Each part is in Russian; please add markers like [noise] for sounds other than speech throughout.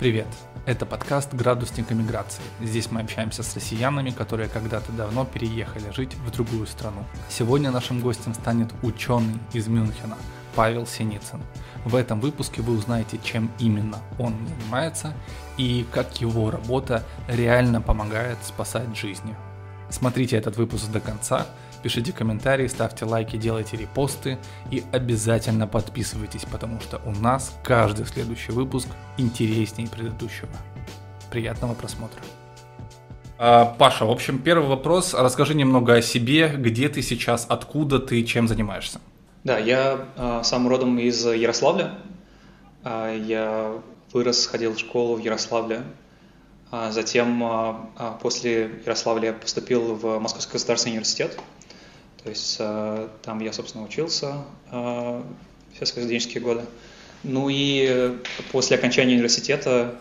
Привет! Это подкаст «Градусник эмиграции». Здесь мы общаемся с россиянами, которые когда-то давно переехали жить в другую страну. Сегодня нашим гостем станет ученый из Мюнхена Павел Синицын. В этом выпуске вы узнаете, чем именно он занимается и как его работа реально помогает спасать жизни. Смотрите этот выпуск до конца – пишите комментарии, ставьте лайки, делайте репосты и обязательно подписывайтесь, потому что у нас каждый следующий выпуск интереснее предыдущего. Приятного просмотра. А, Паша, в общем, первый вопрос. Расскажи немного о себе, где ты сейчас, откуда ты, чем занимаешься. Да, я э, сам родом из Ярославля. Э, я вырос, ходил в школу в Ярославле. А затем э, после Ярославля я поступил в Московский государственный университет. То есть э, там я, собственно, учился э, все свои студенческие годы. Ну и после окончания университета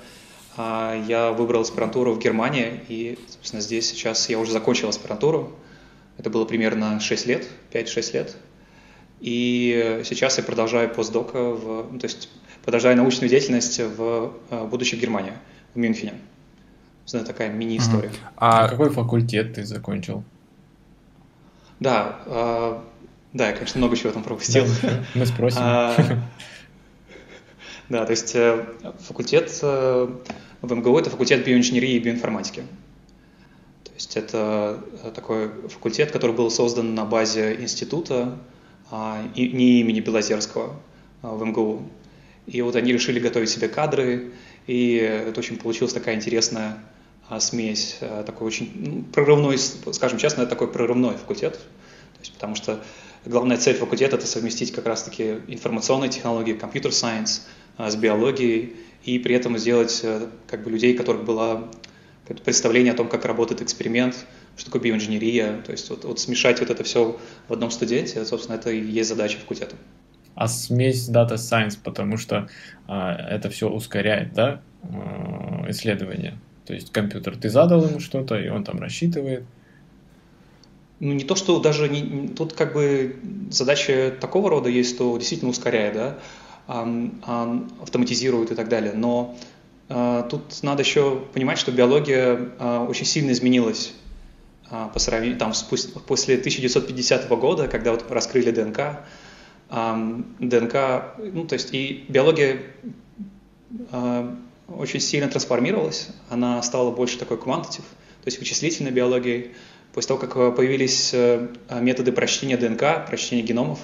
э, я выбрал аспирантуру в Германии, и, собственно, здесь сейчас я уже закончил аспирантуру. Это было примерно 6 лет, 5-6 лет. И сейчас я продолжаю постдока, в, ну, то есть продолжаю научную деятельность в будущей Германии, в Мюнхене. Это такая мини-история. А... а какой факультет ты закончил? Да, э, да, я, конечно, много чего там пропустил. Мы спросим. А, [laughs] да, то есть э, факультет э, в МГУ – это факультет биоинженерии и биоинформатики. То есть это э, такой факультет, который был создан на базе института, а, не имени Белозерского а, в МГУ. И вот они решили готовить себе кадры, и это очень получилась такая интересная а, смесь, э, такой очень ну, прорывной, скажем честно, такой прорывной факультет, то есть, потому что главная цель факультета – это совместить как раз-таки информационные технологии, компьютер сайенс с биологией, и при этом сделать э, как бы людей, у которых было представление о том, как работает эксперимент, что такое биоинженерия, то есть вот, вот смешать вот это все в одном студенте, собственно, это и есть задача факультета. А смесь Data Science, потому что а, это все ускоряет, да, исследования? То есть компьютер, ты задал ему что-то, и он там рассчитывает. Ну, не то, что даже не, тут как бы задача такого рода есть, что действительно ускоряет, да, автоматизирует и так далее. Но а, тут надо еще понимать, что биология а, очень сильно изменилась а, по сравнению, там, после 1950 года, когда вот раскрыли ДНК, ДНК, ну, то есть и биология очень сильно трансформировалась, она стала больше такой quantitative, то есть вычислительной биологией. После того, как э, появились э, методы прочтения ДНК, прочтения геномов,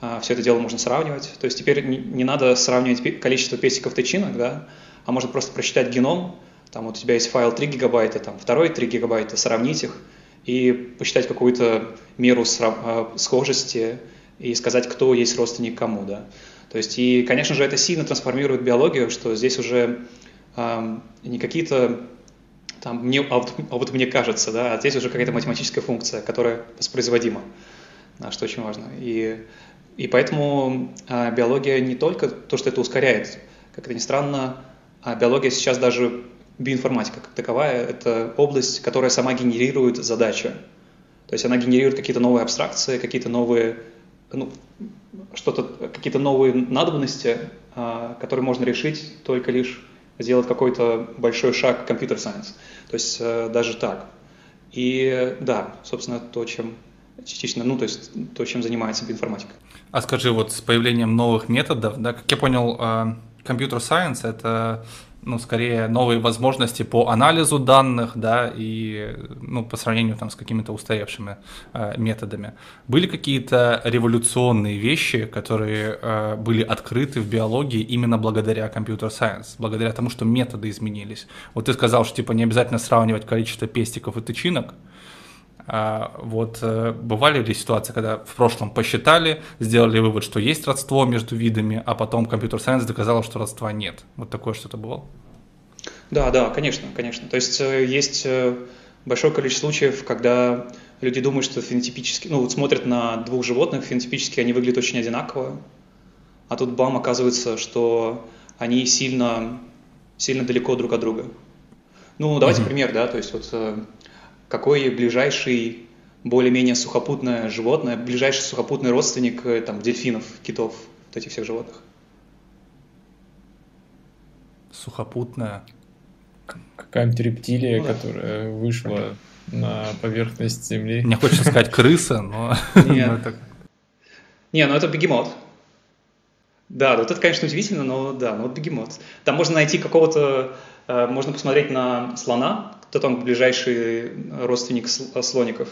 э, все это дело можно сравнивать. То есть теперь не надо сравнивать количество песиков тычинок, да, а можно просто прочитать геном, там вот у тебя есть файл 3 гигабайта, там второй 3 гигабайта, сравнить их и посчитать какую-то меру схожести и сказать, кто есть родственник кому, да. То есть, и, конечно же, это сильно трансформирует биологию, что здесь уже э, не какие-то там, мне, а, вот, а вот мне кажется, да, а здесь уже какая-то математическая функция, которая воспроизводима, да, что очень важно. И, и поэтому э, биология не только то, что это ускоряет, как это ни странно, а биология сейчас даже биоинформатика как таковая, это область, которая сама генерирует задачи. То есть она генерирует какие-то новые абстракции, какие-то новые ну, что-то, какие-то новые надобности, а, которые можно решить только лишь сделать какой-то большой шаг компьютер сайенс. То есть э, даже так. И да, собственно, то, чем частично, ну, то есть то, чем занимается биоинформатика. А скажи, вот с появлением новых методов, да, как я понял, а, компьютер сайенс это ну, скорее новые возможности по анализу данных, да, и, ну, по сравнению там с какими-то устаревшими э, методами. Были какие-то революционные вещи, которые э, были открыты в биологии именно благодаря компьютер-сайенс, благодаря тому, что методы изменились. Вот ты сказал, что, типа, не обязательно сравнивать количество пестиков и тычинок, вот э, бывали ли ситуации, когда в прошлом посчитали, сделали вывод, что есть родство между видами, а потом компьютер-сайенс доказал, что родства нет? Вот такое что-то бывало? Да, да, конечно, конечно. То есть э, есть э, большое количество случаев, когда люди думают, что фенотипически, ну вот смотрят на двух животных, фенотипически они выглядят очень одинаково, а тут бам, оказывается, что они сильно, сильно далеко друг от друга. Ну, давайте mm-hmm. пример, да, то есть вот какой ближайший более-менее сухопутное животное, ближайший сухопутный родственник э, там, дельфинов, китов, вот этих всех животных? сухопутная. Какая-нибудь рептилия, ну, да. которая вышла на поверхность Земли. Мне хочется сказать [laughs] крыса, но... [laughs] Не, ну это бегемот. Да, вот это, конечно, удивительно, но да, ну вот бегемот. Там можно найти какого-то, можно посмотреть на слона, кто там ближайший родственник слоников.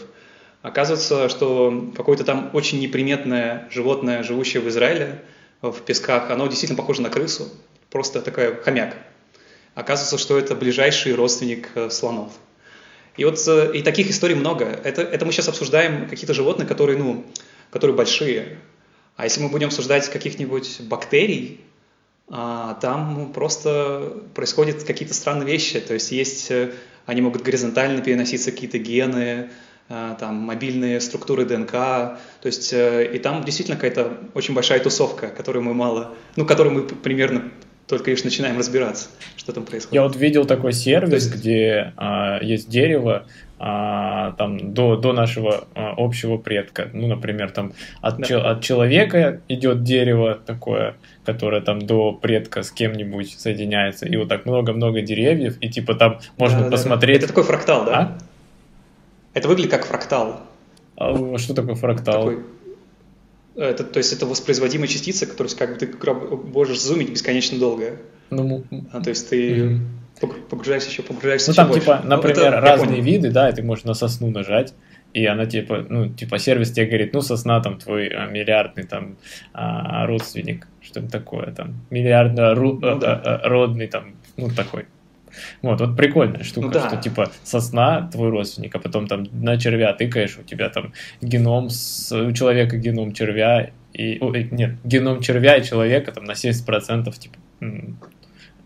Оказывается, что какое-то там очень неприметное животное, живущее в Израиле, в песках, оно действительно похоже на крысу, просто такая хомяк. Оказывается, что это ближайший родственник э, слонов. И вот э, и таких историй много. Это, это мы сейчас обсуждаем какие-то животные, которые, ну, которые большие. А если мы будем обсуждать каких-нибудь бактерий, а, там ну, просто происходят какие-то странные вещи. То есть есть, э, они могут горизонтально переноситься какие-то гены, там мобильные структуры ДНК, то есть и там действительно какая-то очень большая тусовка, которую мы мало, ну, которую мы примерно только лишь начинаем разбираться, что там происходит. Я вот видел такой сервис, есть... где а, есть дерево, а, там до, до нашего а, общего предка. Ну, например, там от, да. че, от человека идет дерево такое, которое там до предка с кем-нибудь соединяется, и вот так много-много деревьев, и типа там можно да, посмотреть. Да, Это такой фрактал, да? А? Это выглядит как фрактал. А, что такое фрактал? Такой это, то есть это воспроизводимая частица, которую как бы ты можешь зумить бесконечно долго. Ну, а, то есть ты угу. погружаешься еще, погружаешься ну, еще там, больше. типа, например, ну, разные виды, да, и ты можешь на сосну нажать, и она типа, ну, типа сервис тебе говорит, ну, сосна там твой а, миллиардный там а, родственник, что-то такое там, миллиардно ру, ну, да. а, а, родный там, ну, такой. Вот, вот прикольная штука, ну, да. что типа сосна твой родственник, а потом там на червя тыкаешь, у тебя там геном с, у человека геном червя, и, о, нет, геном червя и человека там на 70% типа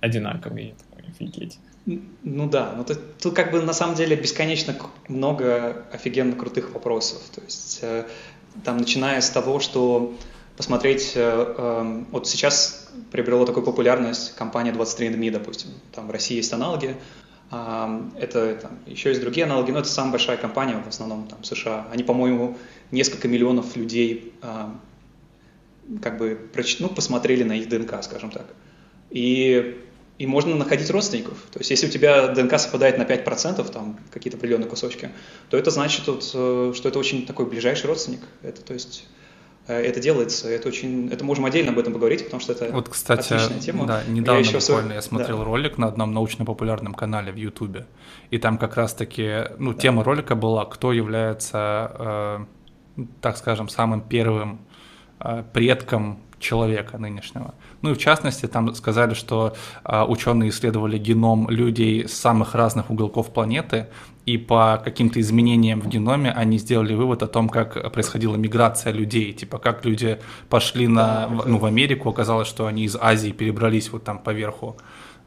одинаковый. Я такой, офигеть. Ну да, ну тут, тут как бы на самом деле бесконечно много офигенно крутых вопросов. То есть э, там начиная с того, что посмотреть, э, э, вот сейчас приобрела такую популярность компания 23andMe, допустим. Там в России есть аналоги, это там, еще есть другие аналоги, но это самая большая компания, в основном там США. Они, по-моему, несколько миллионов людей как бы ну, посмотрели на их ДНК, скажем так. И, и можно находить родственников. То есть если у тебя ДНК совпадает на 5%, там какие-то определенные кусочки, то это значит, вот, э, что это очень такой ближайший родственник. Это, то есть это делается. Это очень, это можем отдельно об этом поговорить, потому что это вот, кстати, отличная тема. Да, недавно я буквально свой... я смотрел да. ролик на одном научно-популярном канале в Ютубе, и там как раз-таки, ну, да. тема ролика была, кто является, э, так скажем, самым первым э, предком человека нынешнего. Ну и в частности, там сказали, что э, ученые исследовали геном людей с самых разных уголков планеты, и по каким-то изменениям в геноме они сделали вывод о том, как происходила миграция людей, типа как люди пошли на, ну, в Америку, оказалось, что они из Азии перебрались вот там поверху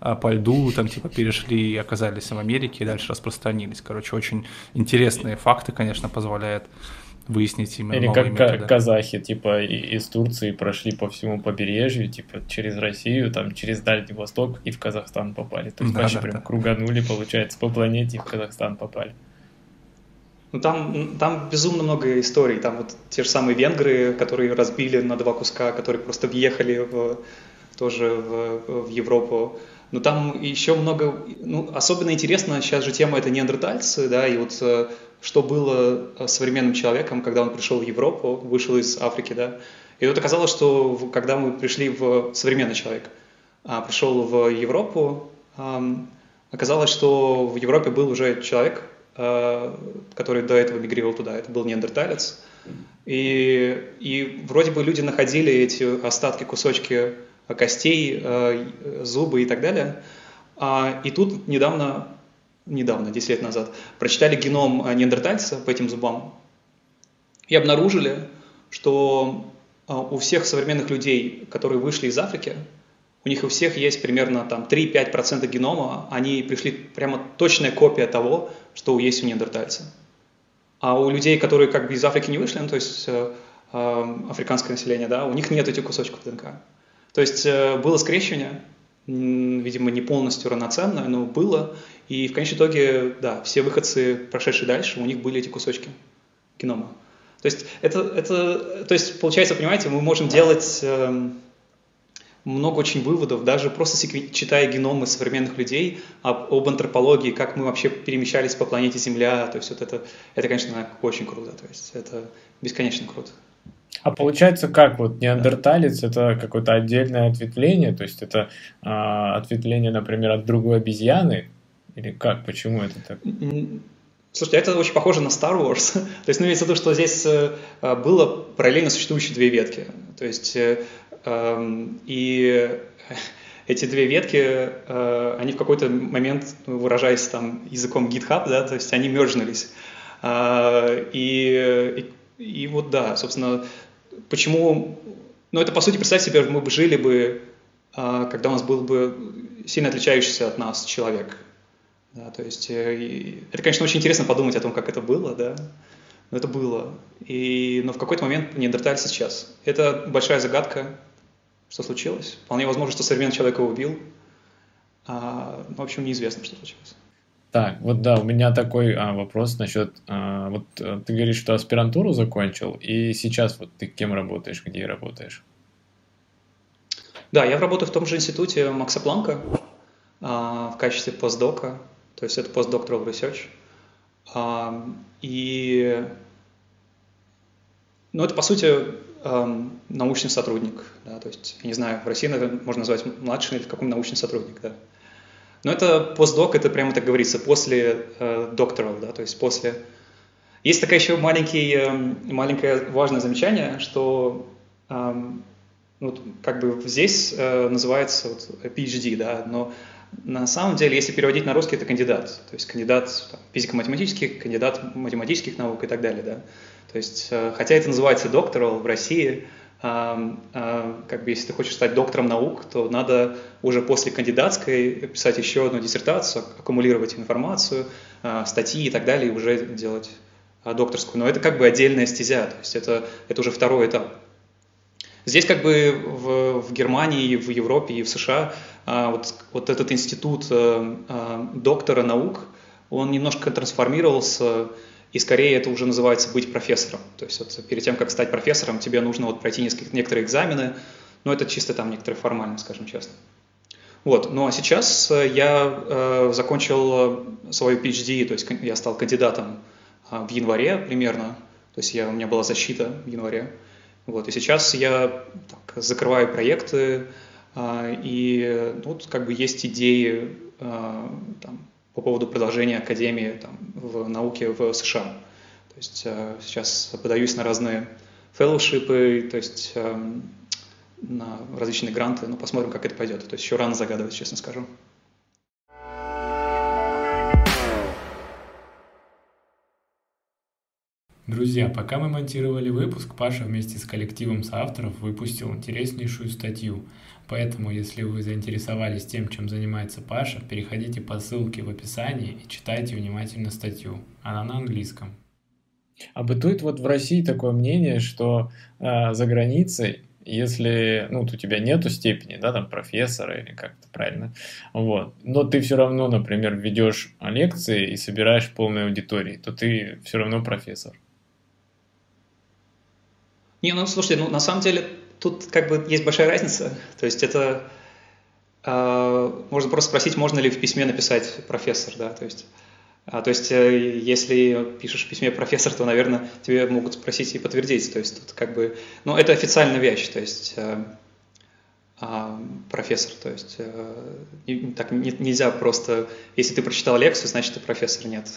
а, по льду, там типа перешли и оказались в Америке и дальше распространились. Короче, очень интересные факты, конечно, позволяют выяснить именно Или как методы. казахи, типа, из Турции прошли по всему побережью, типа, через Россию, там, через Дальний Восток и в Казахстан попали. То есть да, вообще да, прям да. круганули, получается, по планете и в Казахстан попали. Ну, там, там безумно много историй. Там вот те же самые венгры, которые разбили на два куска, которые просто въехали в, тоже в, в Европу. Но там еще много... Ну, особенно интересно сейчас же тема это неандертальцы, да, и вот э, что было э, современным человеком, когда он пришел в Европу, вышел из Африки, да. И вот оказалось, что когда мы пришли в современный человек, а, пришел в Европу, оказалось, что в Европе был уже человек, э, который до этого мигрировал туда, это был неандерталец. И, и вроде бы люди находили эти остатки, кусочки костей, э, зубы и так далее. А, и тут недавно недавно, 10 лет назад, прочитали геном э, неандертальца по этим зубам и обнаружили, что э, у всех современных людей, которые вышли из Африки, у них у всех есть примерно там 3-5% генома, они пришли прямо точная копия того, что есть у неандертальца. А у людей, которые как бы из Африки не вышли, ну, то есть э, э, африканское население, да, у них нет этих кусочков ДНК. То есть э, было скрещивание, видимо, не полностью равноценное, но было, и в конечном итоге, да, все выходцы, прошедшие дальше, у них были эти кусочки генома. То есть это, это то есть получается, понимаете, мы можем делать, э, много очень выводов, даже просто секвен... читая геномы современных людей об, об антропологии, как мы вообще перемещались по планете Земля, то есть вот это, это, конечно, очень круто, то есть это бесконечно круто. А получается как? Вот неандерталец да. это какое-то отдельное ответвление, то есть это а, ответвление, например, от другой обезьяны? Или как? Почему это так? Слушайте, это очень похоже на Star Wars. [laughs] то есть, ну, имеется в виду, что здесь э, было параллельно существующие две ветки. То есть, э, э, и [laughs] эти две ветки, э, они в какой-то момент, ну, выражаясь там языком GitHub, да, то есть они мержнулись. Э, и, и, и вот да, собственно, почему... Ну, это, по сути, представьте себе, мы бы жили бы, э, когда у нас был бы сильно отличающийся от нас человек. Да, то есть э, это, конечно, очень интересно подумать о том, как это было, да, но это было. И, но в какой-то момент неандертальцы сейчас. Это большая загадка, что случилось. Вполне возможно, что современный человек его убил. А, ну, в общем, неизвестно, что случилось. Так, вот да, у меня такой а, вопрос насчет, а, вот а, ты говоришь, что аспирантуру закончил, и сейчас вот ты кем работаешь, где работаешь? Да, я работаю в том же институте Макса Планка а, в качестве постдока. То есть это postdoctoral research. И ну, это, по сути, научный сотрудник. Да, то есть, я не знаю, в России, наверное, можно назвать младший или какой научный сотрудник. Да. Но это постдок, это прямо так говорится, после э, doctoral, да, то есть после... Есть такая еще маленький, э, маленькое важное замечание, что э, ну, как бы здесь э, называется вот, PhD, да, но на самом деле, если переводить на русский, это кандидат. То есть кандидат физико-математических, кандидат математических наук и так далее. Да? То есть, э, хотя это называется докторал в России, а, а, как бы если ты хочешь стать доктором наук, то надо уже после кандидатской писать еще одну диссертацию, аккумулировать информацию, а, статьи и так далее, и уже делать докторскую. Но это как бы отдельная стезя, то есть это, это уже второй этап. Здесь как бы в, в Германии, в Европе и в США а, вот, вот этот институт а, а, доктора наук, он немножко трансформировался, и скорее это уже называется быть профессором. То есть вот перед тем, как стать профессором, тебе нужно вот пройти несколько, некоторые экзамены, но это чисто там некоторые формальные, скажем честно. Вот, ну а сейчас я э, закончил свою PhD, то есть я стал кандидатом э, в январе примерно, то есть я, у меня была защита в январе. Вот, и сейчас я так, закрываю проекты, а, и ну, вот как бы есть идеи а, там, по поводу продолжения академии там, в науке в США. То есть а, сейчас подаюсь на разные фэллоушипы, то есть на различные гранты, но посмотрим, как это пойдет. То есть еще рано загадывать, честно скажу. Друзья, пока мы монтировали выпуск, Паша вместе с коллективом соавторов выпустил интереснейшую статью. Поэтому, если вы заинтересовались тем, чем занимается Паша, переходите по ссылке в описании и читайте внимательно статью. Она на английском. А бытует вот в России такое мнение, что э, за границей если, ну, у тебя нету степени, да, там, профессора или как-то правильно, вот, но ты все равно, например, ведешь лекции и собираешь полной аудитории, то ты все равно профессор. Не, ну слушайте, ну на самом деле тут как бы есть большая разница. То есть это э, можно просто спросить, можно ли в письме написать профессор, да, то есть а, то есть, э, если пишешь в письме профессор, то, наверное, тебе могут спросить и подтвердить. То есть, тут как бы, ну, это официальная вещь, то есть, э, э, профессор, то есть, э, так не, нельзя просто, если ты прочитал лекцию, значит, ты профессор, нет.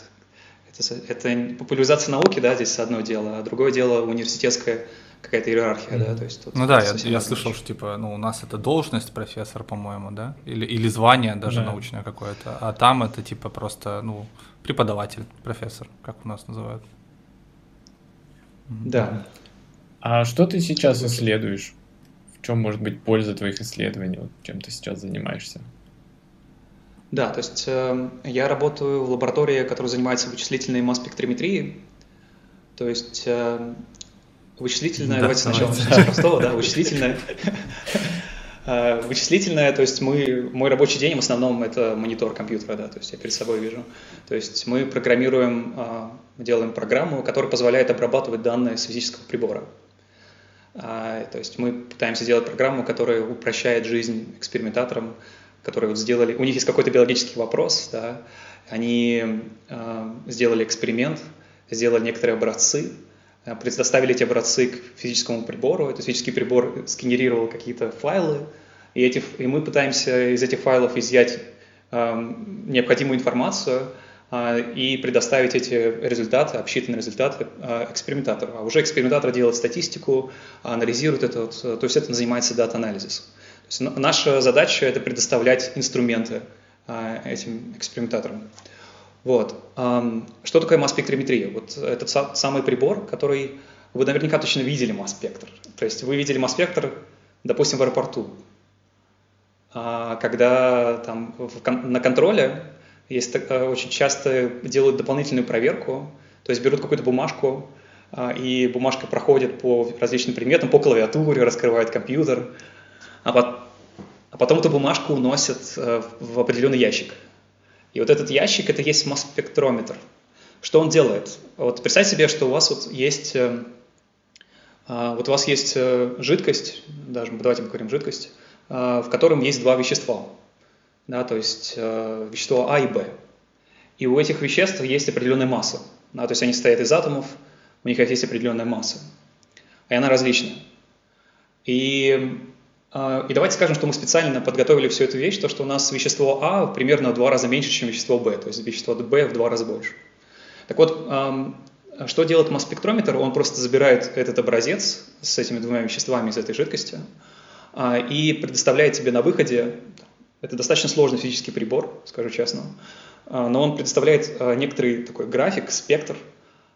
Это, это популяризация науки, да, здесь одно дело, а другое дело университетское какая-то иерархия, mm-hmm. да, то есть тут Ну да, я, я слышал, что типа, ну у нас это должность профессор, по-моему, да, или, или звание даже yeah. научное какое-то, а там это типа просто, ну, преподаватель, профессор, как у нас называют. Да. А что ты сейчас исследуешь? В чем может быть польза твоих исследований? Вот чем ты сейчас занимаешься? Да, то есть э, я работаю в лаборатории, которая занимается вычислительной масс-спектрометрией. То есть э, Вычислительная, да, давайте сначала начнем с простого, да, вычислительная. А, [laughs] вычислительная, то есть мы, мой рабочий день в основном это монитор компьютера, да, то есть я перед собой вижу. То есть мы программируем, а, делаем программу, которая позволяет обрабатывать данные с физического прибора. А, то есть мы пытаемся сделать программу, которая упрощает жизнь экспериментаторам, которые вот сделали, у них есть какой-то биологический вопрос, да, они э, сделали эксперимент, сделали некоторые образцы, э, предоставили эти образцы к физическому прибору, этот физический прибор сгенерировал какие-то файлы, и, эти, и мы пытаемся из этих файлов изъять э, необходимую информацию, и предоставить эти результаты, обсчитанные результаты экспериментатору. А уже экспериментатор делает статистику, анализирует это, вот, то есть это занимается дата-анализисом. Наша задача – это предоставлять инструменты этим экспериментаторам. Вот. Что такое масс-спектрометрия? Вот это самый прибор, который вы наверняка точно видели масс-спектр. То есть вы видели масс-спектр, допустим, в аэропорту. Когда там на контроле есть э, очень часто делают дополнительную проверку, то есть берут какую-то бумажку, а, и бумажка проходит по различным предметам, по клавиатуре, раскрывает компьютер, а, а потом эту бумажку уносят э, в определенный ящик. И вот этот ящик – это есть масс-спектрометр. Что он делает? Вот представьте себе, что у вас вот есть, э, а, вот у вас есть жидкость, даже давайте поговорим жидкость, в котором есть два вещества – да, то есть э, вещество А и Б. И у этих веществ есть определенная масса. Да, то есть они состоят из атомов, у них есть определенная масса. И она различная. И, э, и давайте скажем, что мы специально подготовили всю эту вещь, то, что у нас вещество А примерно в два раза меньше, чем вещество Б, то есть вещество Б в два раза больше. Так вот, что делает масс-спектрометр? Он просто забирает этот образец с этими двумя веществами из этой жидкости э, и предоставляет тебе на выходе это достаточно сложный физический прибор, скажу честно, а, но он предоставляет а, некоторый такой график, спектр,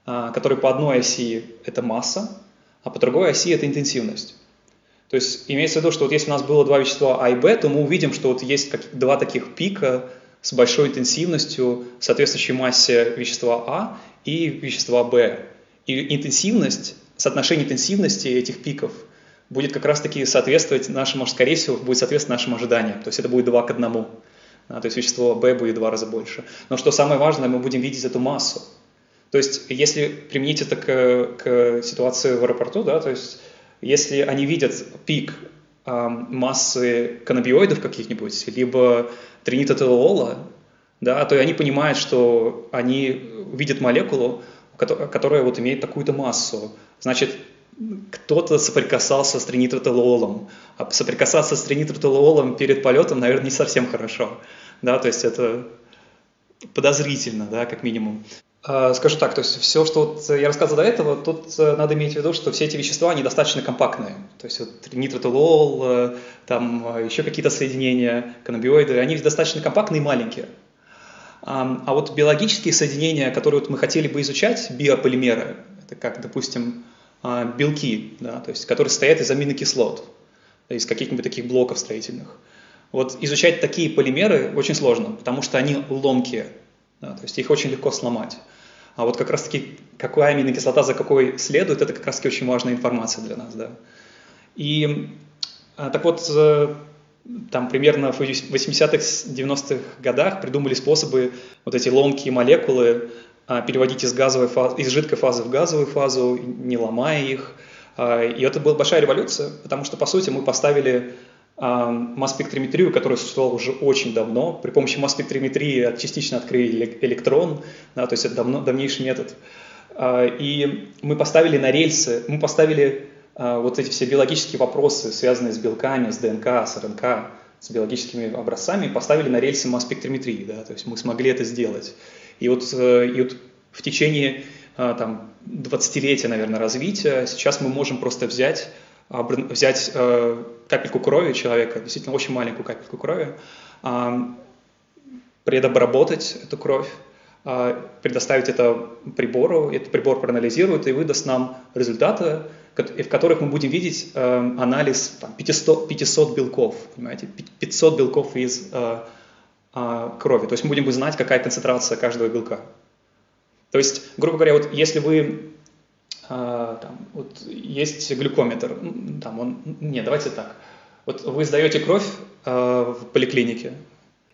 а, который по одной оси это масса, а по другой оси это интенсивность. То есть имеется в виду, что вот если у нас было два вещества А и Б, то мы увидим, что вот есть два таких пика с большой интенсивностью, соответствующей массе вещества А и вещества Б. И интенсивность, соотношение интенсивности этих пиков – будет как раз-таки соответствовать нашему, скорее всего, будет соответствовать нашим ожиданиям. То есть это будет 2 к 1. А, то есть вещество B будет в два раза больше. Но что самое важное, мы будем видеть эту массу. То есть если применить это к, к ситуации в аэропорту, да, то есть если они видят пик массы каннабиоидов каких-нибудь, либо тринитотелола, да, то они понимают, что они видят молекулу, которая вот имеет такую-то массу. Значит, кто-то соприкасался с тринитротерололом, а соприкасаться с тринитротерололом перед полетом, наверное, не совсем хорошо, да, то есть это подозрительно, да, как минимум. А, скажу так, то есть все, что вот я рассказывал до этого, тут э, надо иметь в виду, что все эти вещества, они достаточно компактные. То есть вот нитротолол, э, там э, еще какие-то соединения, каннабиоиды, они достаточно компактные и маленькие. А вот биологические соединения, которые вот мы хотели бы изучать, биополимеры, это как, допустим, а, белки, да, то есть, которые состоят из аминокислот, из каких-нибудь таких блоков строительных. Вот изучать такие полимеры очень сложно, потому что они ломкие, да, то есть их очень легко сломать. А вот как раз-таки, какая аминокислота за какой следует, это как раз-таки очень важная информация для нас. Да. И а, так вот, э, там примерно в 80-х, 90-х годах придумали способы вот эти ломкие молекулы а, переводить из, газовой фазы, из жидкой фазы в газовую фазу, не ломая их. А, и это была большая революция, потому что, по сути, мы поставили масс-спектрометрию, которая существовала уже очень давно. При помощи масс-спектрометрии частично открыли электрон, да, то есть это давно, давнейший метод. И мы поставили на рельсы, мы поставили вот эти все биологические вопросы, связанные с белками, с ДНК, с РНК, с биологическими образцами, поставили на рельсы масс-спектрометрии. Да, то есть мы смогли это сделать. И вот, э, и вот в течение э, там, 20-летия, наверное, развития сейчас мы можем просто взять, взять э, капельку крови человека, действительно очень маленькую капельку крови, предобработать эту кровь, предоставить это прибору, этот прибор проанализирует и выдаст нам результаты, в которых мы будем видеть анализ там, 500, 500 белков, понимаете, 500 белков из а, крови. То есть мы будем знать, какая концентрация каждого белка. То есть, грубо говоря, вот если вы а, там, вот есть глюкометр, там он, нет, давайте так. Вот вы сдаете кровь а, в поликлинике,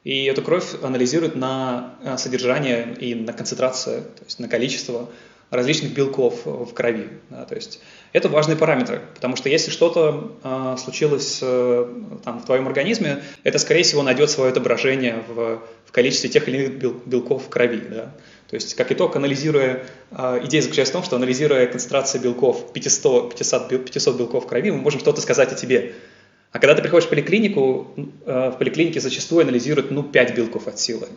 и эту кровь анализируют на содержание и на концентрацию, то есть на количество различных белков в крови. Да, то есть Это важный параметр, потому что если что-то э, случилось э, там, в твоем организме, это, скорее всего, найдет свое отображение в, в количестве тех или иных бел, белков в крови. Да? То есть, как итог, анализируя, э, идея заключается в том, что анализируя концентрацию белков, 500, 500, 500 белков в крови, мы можем что-то сказать о тебе. А когда ты приходишь в поликлинику, э, в поликлинике зачастую анализируют ну, 5 белков от силы.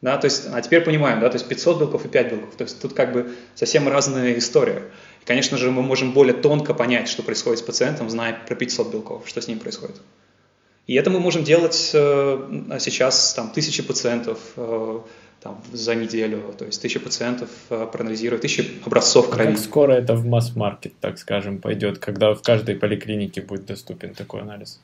Да, то есть, а теперь понимаем, да, то есть 500 белков и 5 белков. То есть тут как бы совсем разная история. И, конечно же, мы можем более тонко понять, что происходит с пациентом, зная про 500 белков, что с ним происходит. И это мы можем делать э, сейчас там тысячи пациентов э, там, за неделю, то есть тысячи пациентов э, проанализируют, тысячи образцов крови. А как скоро это в масс-маркет, так скажем, пойдет, когда в каждой поликлинике будет доступен такой анализ?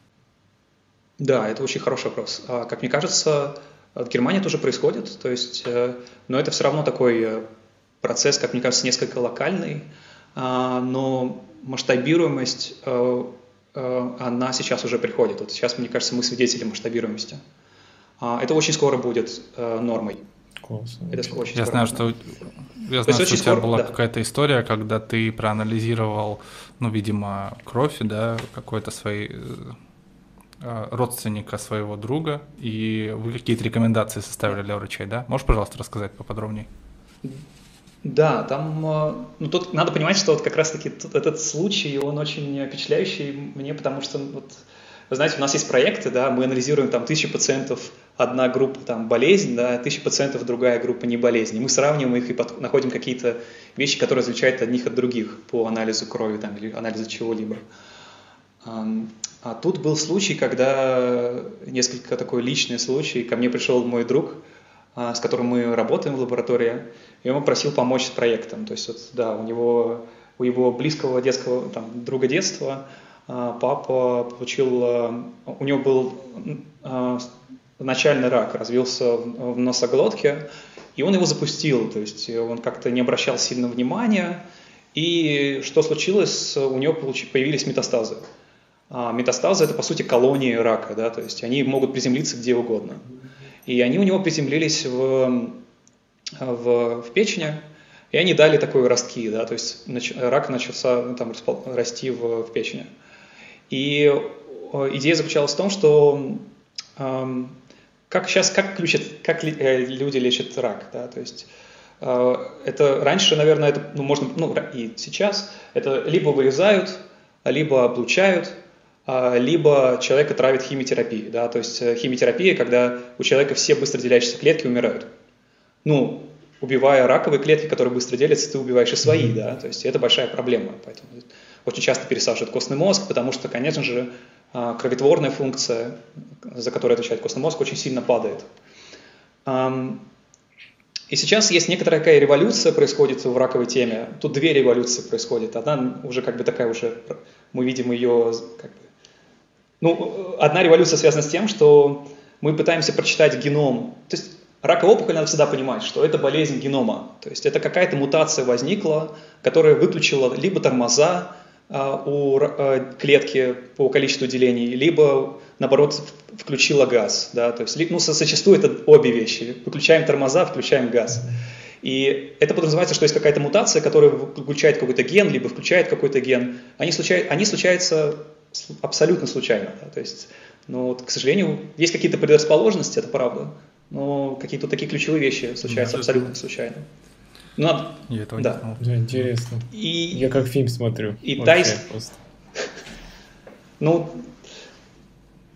Да, это очень хороший вопрос. А, как мне кажется, в Германии тоже происходит, то есть, э, но это все равно такой э, процесс, как мне кажется, несколько локальный, а, но масштабируемость, она сейчас уже приходит. Вот сейчас, мне кажется, мы свидетели масштабируемости. Это очень скоро будет нормой. Классно. Это очень я знаю, что я знаю, что у тебя скоро, была да. какая-то история, когда ты проанализировал, ну, видимо, кровь, да, какой-то своей Э, родственника своего друга, и вы какие-то рекомендации составили для врачей, да? Можешь, пожалуйста, рассказать поподробнее? Да, там, э, ну тут надо понимать, что вот как раз-таки этот случай, он очень впечатляющий мне, потому что вот, вы знаете, у нас есть проекты, да, мы анализируем там тысячи пациентов, одна группа там болезнь, да, тысячи пациентов, другая группа не болезнь. Мы сравниваем их и под, находим какие-то вещи, которые различают одних от других по анализу крови там, или анализу чего-либо. А тут был случай, когда несколько такой личный случай. Ко мне пришел мой друг, а, с которым мы работаем в лаборатории, и он просил помочь с проектом. То есть, вот, да, у него, у его близкого детского, там, друга детства, папа получил, а, у него был начальный рак, развился в носоглотке, и он его запустил, то есть он как-то не обращал сильно внимания, и что случилось, у него появились метастазы. А метастазы – это, по сути, колонии рака, да, то есть они могут приземлиться где угодно. И они у него приземлились в, в, в печени, и они дали такой ростки, да, то есть нач, рак начался ну, там, расти в, в печени. И идея заключалась в том, что э, как сейчас, как, ключат, как э, люди лечат рак, да, то есть э, это раньше, наверное, это, ну, можно, ну, и сейчас, это либо вырезают, либо облучают, либо человека травит химиотерапией. Да? То есть э, химиотерапия, когда у человека все быстро делящиеся клетки умирают. Ну, убивая раковые клетки, которые быстро делятся, ты убиваешь и свои, да, то есть это большая проблема, поэтому очень часто пересаживают костный мозг, потому что, конечно же, а, кроветворная функция, за которую отвечает костный мозг, очень сильно падает. И сейчас есть некоторая такая революция происходит в раковой теме. Тут две революции происходят. Одна уже как бы такая уже, мы видим ее как бы, ну, одна революция связана с тем, что мы пытаемся прочитать геном. То есть раковая опухоль надо всегда понимать, что это болезнь генома. То есть это какая-то мутация возникла, которая выключила либо тормоза у а, клетки по количеству делений, либо наоборот включила газ. Да? То есть ну, зачастую это обе вещи. Выключаем тормоза, включаем газ. И это подразумевается, что есть какая-то мутация, которая выключает какой-то ген, либо включает какой-то ген. Они, случай, они случаются абсолютно случайно. Да? То есть, ну, вот, к сожалению, есть какие-то предрасположенности, это правда, но какие-то такие ключевые вещи случаются да, абсолютно случайно. Ну, надо... Я этого да. не знал. Да, интересно. И... Я как фильм смотрю. И Тайс... Ну,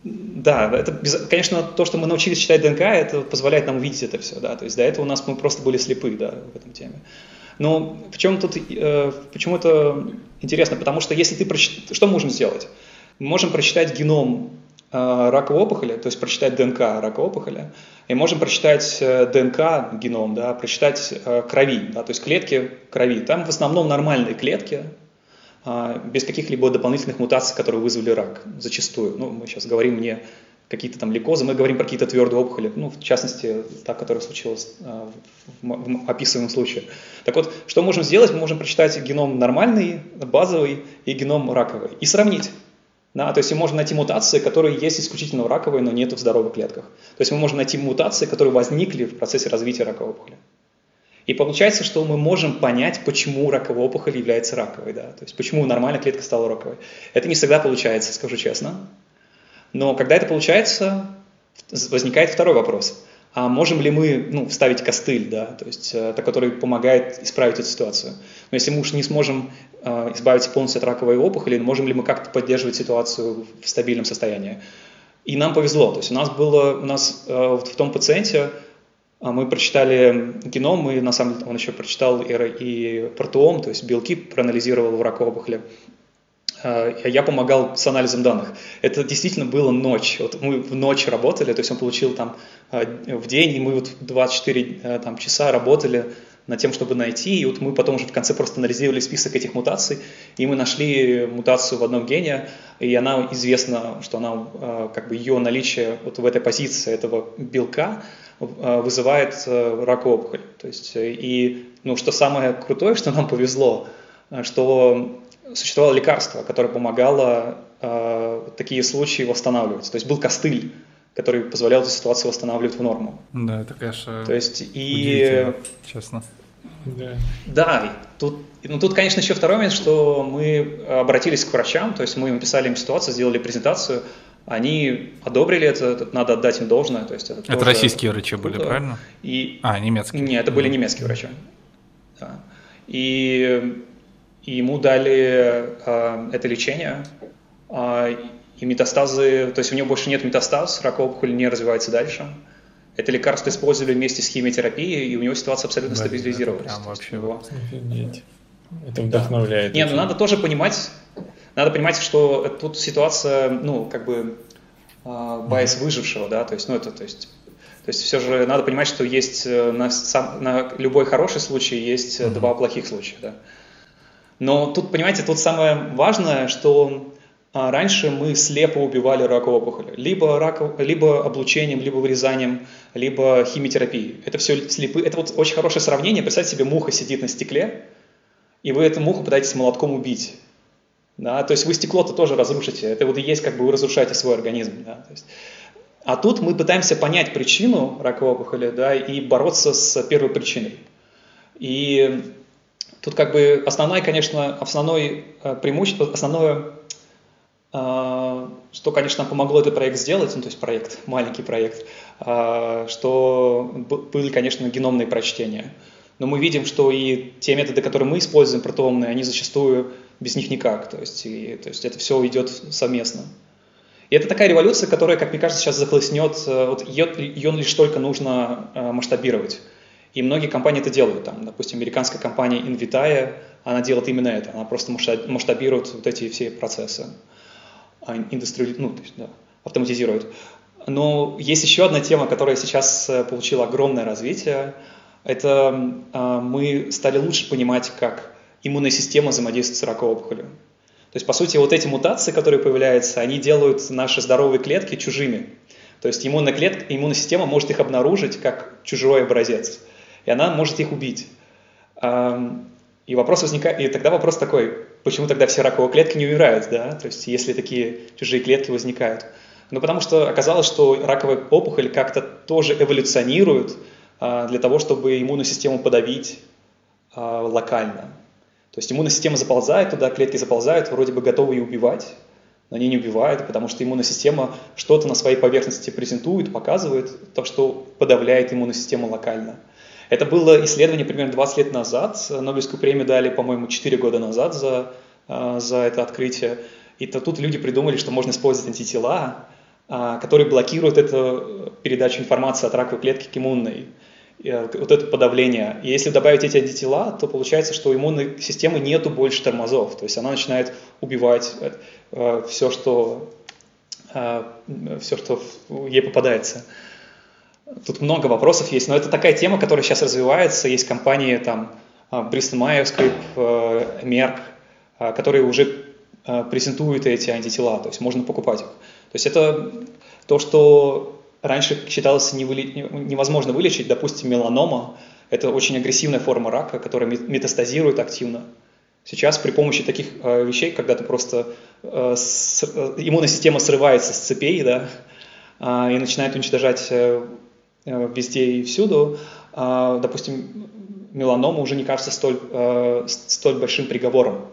да, это, конечно, то, что мы научились читать ДНК, это позволяет нам увидеть это все, да, то есть до этого у нас мы просто были слепы, да, в этом теме. Но в чем тут, э, почему это интересно? Потому что если ты прочитаешь, что мы можем сделать? Мы можем прочитать геном раковой опухоли, то есть прочитать ДНК раковой опухоли, и можем прочитать э, ДНК геном, да, прочитать э, крови, да, то есть клетки крови. Там в основном нормальные клетки, э, без каких-либо дополнительных мутаций, которые вызвали рак, зачастую. Ну, мы сейчас говорим не какие-то там лейкозы, мы говорим про какие-то твердые опухоли, ну, в частности, та, которая случилась э, в описываемом случае. Так вот, что можем сделать? Мы можем прочитать геном нормальный, базовый и геном раковый и сравнить. Да, то есть мы можем найти мутации, которые есть исключительно в раковой, но нет в здоровых клетках. То есть мы можем найти мутации, которые возникли в процессе развития раковой опухоли. И получается, что мы можем понять, почему раковая опухоль является раковой, да, то есть почему нормальная клетка стала раковой. Это не всегда получается, скажу честно. Но когда это получается, возникает второй вопрос. А можем ли мы ну, вставить костыль, да, то есть, э, который помогает исправить эту ситуацию? Но если мы уж не сможем э, избавиться полностью от раковой опухоли, можем ли мы как-то поддерживать ситуацию в стабильном состоянии? И нам повезло. То есть у нас было, у нас э, в том пациенте а мы прочитали геном, и на самом деле он еще прочитал и, и протеом, то есть белки проанализировал в раковой опухоли. А, я помогал с анализом данных. Это действительно было ночь. Вот мы в ночь работали, то есть он получил там а, в день, и мы вот 24 там, часа работали над тем, чтобы найти. И вот мы потом уже в конце просто анализировали список этих мутаций, и мы нашли мутацию в одном гене, и она известна, что она, как бы ее наличие вот в этой позиции этого белка, вызывает рак опухоль. То есть, и ну, что самое крутое, что нам повезло, что существовало лекарство, которое помогало э, такие случаи восстанавливать. То есть был костыль, который позволял эту ситуацию восстанавливать в норму. Да, это, конечно, То есть, и... честно. Да, да тут, ну, тут, конечно, еще второй момент, что мы обратились к врачам, то есть мы им писали им ситуацию, сделали презентацию, они одобрили это, это надо отдать им должное. То есть это это российские врачи были, круто. правильно? И... А, немецкие. Нет, это были немецкие врачи. Да. И, и ему дали э, это лечение, э, и метастазы, то есть у него больше нет метастаз, раковая опухоль не развивается дальше. Это лекарство использовали вместе с химиотерапией, и у него ситуация абсолютно да, стабилизировалась. Прям вообще его. Это вдохновляет. Нет, ну надо тоже понимать, надо понимать, что тут ситуация, ну, как бы э, байс выжившего, да, то есть, ну, это, то есть, то есть все же надо понимать, что есть э, на, сам, на любой хороший случай есть mm-hmm. два плохих случая, да. Но тут, понимаете, тут самое важное, что а, раньше мы слепо убивали раковую опухоль. Либо, рак, либо облучением, либо вырезанием, либо химиотерапией. Это все слепы. Это вот очень хорошее сравнение. Представьте себе, муха сидит на стекле, и вы эту муху пытаетесь молотком убить. Да? То есть вы стекло-то тоже разрушите. Это вот и есть, как бы вы разрушаете свой организм. Да? То есть, а тут мы пытаемся понять причину раковой опухоли да, и бороться с первой причиной. И тут как бы основное, конечно, основной э, преимущество, основное, э, что, конечно, помогло этот проект сделать, ну, то есть проект, маленький проект, э, что были, конечно, геномные прочтения. Но мы видим, что и те методы, которые мы используем, протеомные, они зачастую без них никак. То есть, и, то есть это все идет совместно. И это такая революция, которая, как мне кажется, сейчас захлестнет, э, вот ее, ее лишь только нужно э, масштабировать. И многие компании это делают. Там, допустим, американская компания Invitae, она делает именно это. Она просто масштабирует вот эти все процессы. А, индустри... Ну, то есть, да, автоматизирует. Но есть еще одна тема, которая сейчас э, получила огромное развитие. Это мы стали лучше понимать, как иммунная система взаимодействует с раковой. То есть, по сути, вот эти мутации, которые появляются, они делают наши здоровые клетки чужими. То есть иммунная, клетка, иммунная система может их обнаружить как чужой образец, и она может их убить. И вопрос возникает, и тогда вопрос такой, почему тогда все раковые клетки не умирают, да? То есть если такие чужие клетки возникают. Ну, потому что оказалось, что раковая опухоль как-то тоже эволюционирует а, для того, чтобы иммунную систему подавить а, локально. То есть иммунная система заползает туда, клетки заползают, вроде бы готовы ее убивать, но они не убивают, потому что иммунная система что-то на своей поверхности презентует, показывает, то, что подавляет иммунную систему локально. Это было исследование примерно 20 лет назад. Нобелевскую премию дали, по-моему, 4 года назад за, а, за это открытие. И то тут люди придумали, что можно использовать антитела, а, которые блокируют эту передачу информации от раковой клетки к иммунной. Э, вот это подавление. И если добавить эти антитела, то получается, что у иммунной системы нету больше тормозов. То есть она начинает убивать э, все, что, э, все, что ей попадается. Тут много вопросов есть, но это такая тема, которая сейчас развивается. Есть компании, там, Bristol Myers Squibb, Merck, которые уже презентуют эти антитела, то есть можно покупать их. То есть это то, что раньше считалось невозможно вылечить, допустим, меланома. Это очень агрессивная форма рака, которая метастазирует активно. Сейчас при помощи таких э, вещей, когда ты просто э, с, э, иммунная система срывается с цепей, да, э, и начинает уничтожать э, э везде и всюду, э, допустим, меланома уже не кажется столь, э, столь большим приговором.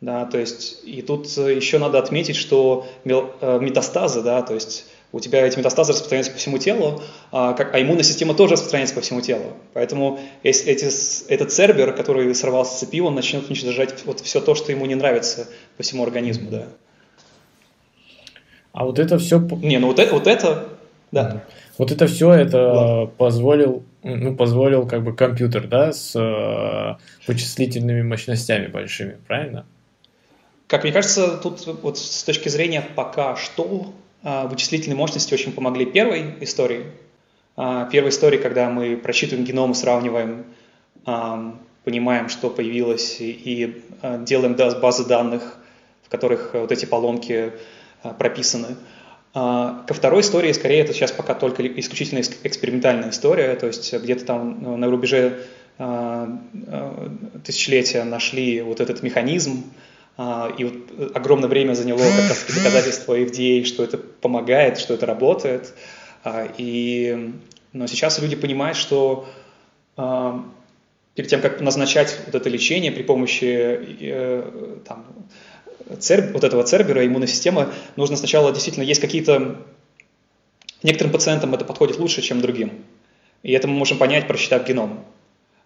Да, то есть, и тут еще надо отметить, что э, метастазы, да, то есть у тебя эти метастазы распространяются по всему телу, а, как, а иммунная система тоже распространяется по всему телу. Поэтому если эти, этот цербер, который сорвался с цепи, он начнет уничтожать вот все то, что ему не нравится по всему организму, да. А вот это все... Не, ну вот это, вот это да. Вот это все это вот. позволил, ну, позволил как бы компьютер, да, с э, вычислительными мощностями большими, правильно? Как мне кажется, тут вот с точки зрения пока что э, вычислительные мощности очень помогли первой истории. Э, первой истории, когда мы просчитываем геном и сравниваем, э, понимаем, что появилось, и, и э, делаем базы данных, в которых вот эти поломки э, прописаны. А, ко второй истории, скорее, это сейчас пока только исключительно экспериментальная история, то есть где-то там ну, на рубеже а, а, тысячелетия нашли вот этот механизм, и вот огромное время заняло как раз доказательство FDA, что это помогает, что это работает. И, но сейчас люди понимают, что перед тем, как назначать вот это лечение при помощи э, там, церб, вот этого цербера, иммунной системы, нужно сначала действительно есть какие-то... Некоторым пациентам это подходит лучше, чем другим. И это мы можем понять, прочитав геном.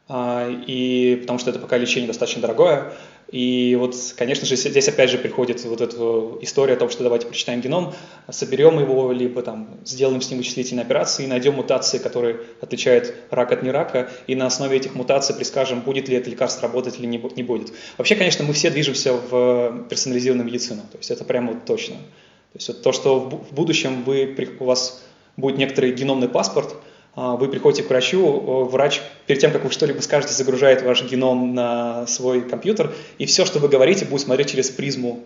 А, и потому что это пока лечение достаточно дорогое. И вот, конечно же, здесь опять же приходит вот эта история о том, что давайте прочитаем геном, соберем его, либо там сделаем с ним вычислительные операции и найдем мутации, которые отличают рак от нерака, и на основе этих мутаций предскажем, будет ли это лекарство работать или не будет. Вообще, конечно, мы все движемся в персонализированную медицину, то есть это прямо вот точно. То есть вот то, что в будущем вы, у вас будет некоторый геномный паспорт – вы приходите к врачу, врач перед тем, как вы что-либо скажете, загружает ваш геном на свой компьютер, и все, что вы говорите, будет смотреть через призму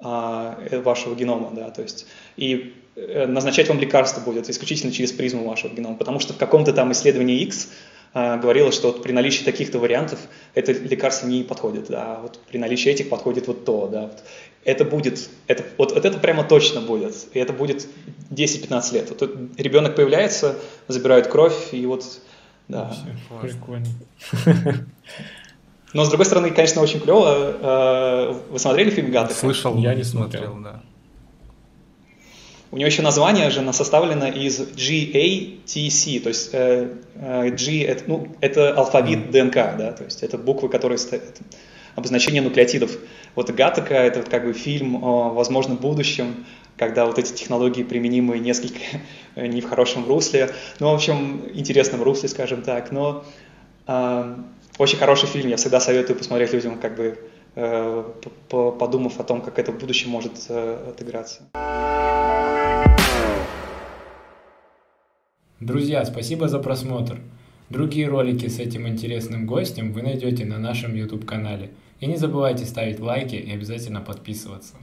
а, э, вашего генома, да, то есть. И э, назначать вам лекарство будет исключительно через призму вашего генома, потому что в каком-то там исследовании X а, говорилось, что вот при наличии таких-то вариантов это лекарство не подходит, да, вот при наличии этих подходит вот то, да, вот это будет, это, вот, вот это прямо точно будет, и это будет 10-15 лет. Вот ребенок появляется, забирают кровь, и вот, да. Прикольно. Но, с другой стороны, конечно, очень клево. Э, вы смотрели фильм «Гаты»? Слышал, я не смотрел, да. У него еще название же составлено из GATC, то есть э, э, G это, ну, это алфавит ДНК, да, то есть это буквы, которые стоят, обозначение нуклеотидов. Вот Гатака – это вот как бы фильм о возможном будущем, когда вот эти технологии применимы несколько не в хорошем русле, ну, в общем, интересном русле, скажем так, но э, очень хороший фильм, я всегда советую посмотреть людям, как бы э, подумав о том, как это в будущем может э, отыграться. Друзья, спасибо за просмотр. Другие ролики с этим интересным гостем вы найдете на нашем YouTube-канале. И не забывайте ставить лайки и обязательно подписываться.